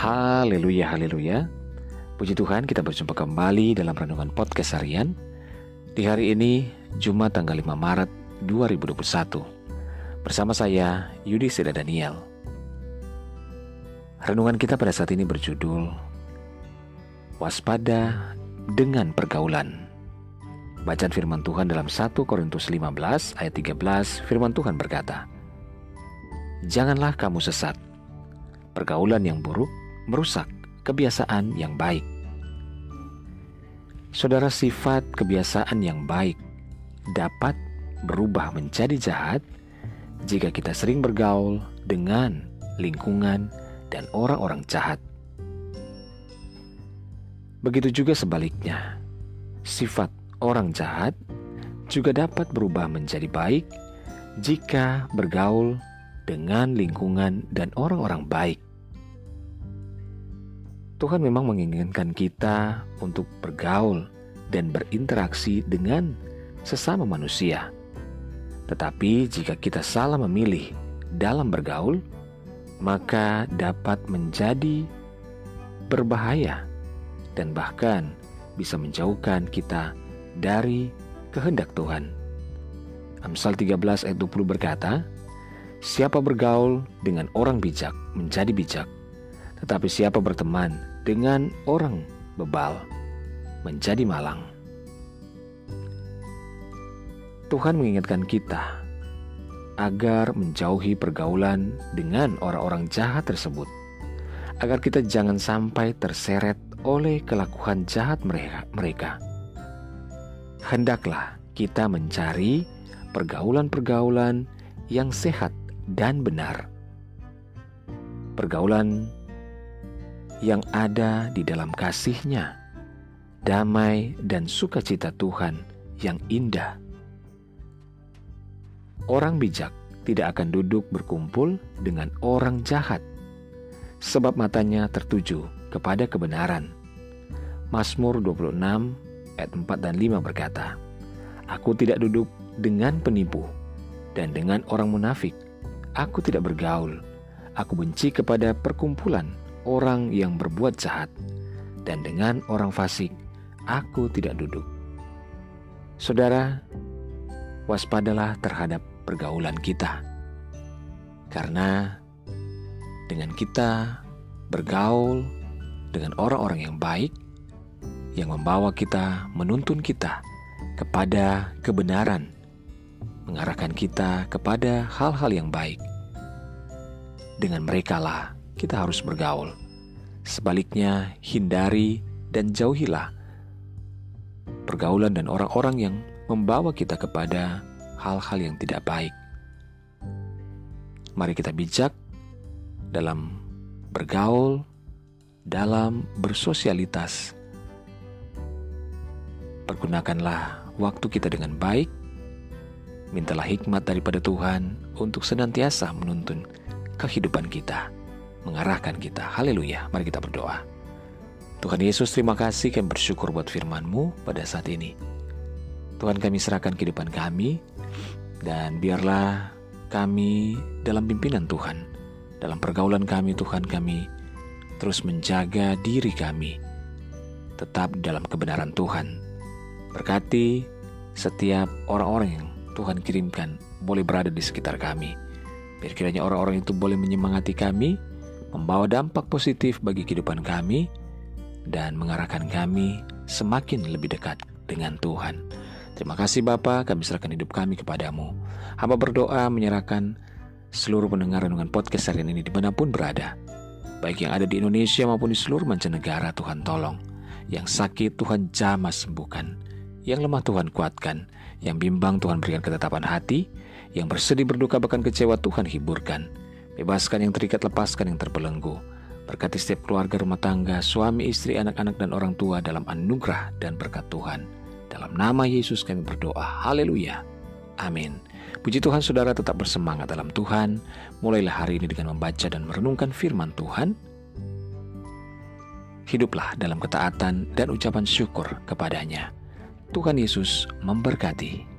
Haleluya, haleluya. Puji Tuhan kita berjumpa kembali dalam Renungan Podcast Harian. Di hari ini, Jumat tanggal 5 Maret 2021. Bersama saya, Yudi Seda Daniel. Renungan kita pada saat ini berjudul Waspada dengan Pergaulan. Bacaan firman Tuhan dalam 1 Korintus 15 ayat 13, firman Tuhan berkata, Janganlah kamu sesat, Pergaulan yang buruk merusak kebiasaan yang baik. Saudara, sifat kebiasaan yang baik dapat berubah menjadi jahat jika kita sering bergaul dengan lingkungan dan orang-orang jahat. Begitu juga sebaliknya, sifat orang jahat juga dapat berubah menjadi baik jika bergaul dengan lingkungan dan orang-orang baik. Tuhan memang menginginkan kita untuk bergaul dan berinteraksi dengan sesama manusia. Tetapi jika kita salah memilih dalam bergaul, maka dapat menjadi berbahaya dan bahkan bisa menjauhkan kita dari kehendak Tuhan. Amsal 13 ayat 20 berkata, Siapa bergaul dengan orang bijak menjadi bijak, tetapi siapa berteman dengan orang bebal menjadi malang. Tuhan mengingatkan kita agar menjauhi pergaulan dengan orang-orang jahat tersebut, agar kita jangan sampai terseret oleh kelakuan jahat mereka. Hendaklah kita mencari pergaulan-pergaulan yang sehat dan benar. Pergaulan yang ada di dalam kasihnya, damai dan sukacita Tuhan yang indah. Orang bijak tidak akan duduk berkumpul dengan orang jahat, sebab matanya tertuju kepada kebenaran. Mazmur 26 ayat 4 dan 5 berkata, Aku tidak duduk dengan penipu dan dengan orang munafik, Aku tidak bergaul. Aku benci kepada perkumpulan orang yang berbuat jahat, dan dengan orang fasik aku tidak duduk. Saudara, waspadalah terhadap pergaulan kita, karena dengan kita bergaul dengan orang-orang yang baik, yang membawa kita, menuntun kita kepada kebenaran mengarahkan kita kepada hal-hal yang baik. Dengan mereka lah kita harus bergaul. Sebaliknya, hindari dan jauhilah pergaulan dan orang-orang yang membawa kita kepada hal-hal yang tidak baik. Mari kita bijak dalam bergaul, dalam bersosialitas. Pergunakanlah waktu kita dengan baik Mintalah hikmat daripada Tuhan untuk senantiasa menuntun kehidupan kita, mengarahkan kita. Haleluya, mari kita berdoa. Tuhan Yesus, terima kasih kami bersyukur buat firman-Mu pada saat ini. Tuhan kami serahkan kehidupan kami, dan biarlah kami dalam pimpinan Tuhan, dalam pergaulan kami Tuhan kami, terus menjaga diri kami, tetap dalam kebenaran Tuhan. Berkati setiap orang-orang yang Tuhan kirimkan boleh berada di sekitar kami. Biar kiranya orang-orang itu boleh menyemangati kami, membawa dampak positif bagi kehidupan kami, dan mengarahkan kami semakin lebih dekat dengan Tuhan. Terima kasih Bapa, kami serahkan hidup kami kepadamu. Hamba berdoa menyerahkan seluruh pendengar dengan podcast harian ini di mana pun berada. Baik yang ada di Indonesia maupun di seluruh mancanegara Tuhan tolong. Yang sakit Tuhan jamah sembuhkan. Yang lemah Tuhan kuatkan yang bimbang Tuhan berikan ketetapan hati, yang bersedih berduka bahkan kecewa Tuhan hiburkan. Bebaskan yang terikat, lepaskan yang terbelenggu. Berkati setiap keluarga rumah tangga, suami, istri, anak-anak, dan orang tua dalam anugerah dan berkat Tuhan. Dalam nama Yesus kami berdoa. Haleluya. Amin. Puji Tuhan saudara tetap bersemangat dalam Tuhan. Mulailah hari ini dengan membaca dan merenungkan firman Tuhan. Hiduplah dalam ketaatan dan ucapan syukur kepadanya. Tuhan Yesus memberkati.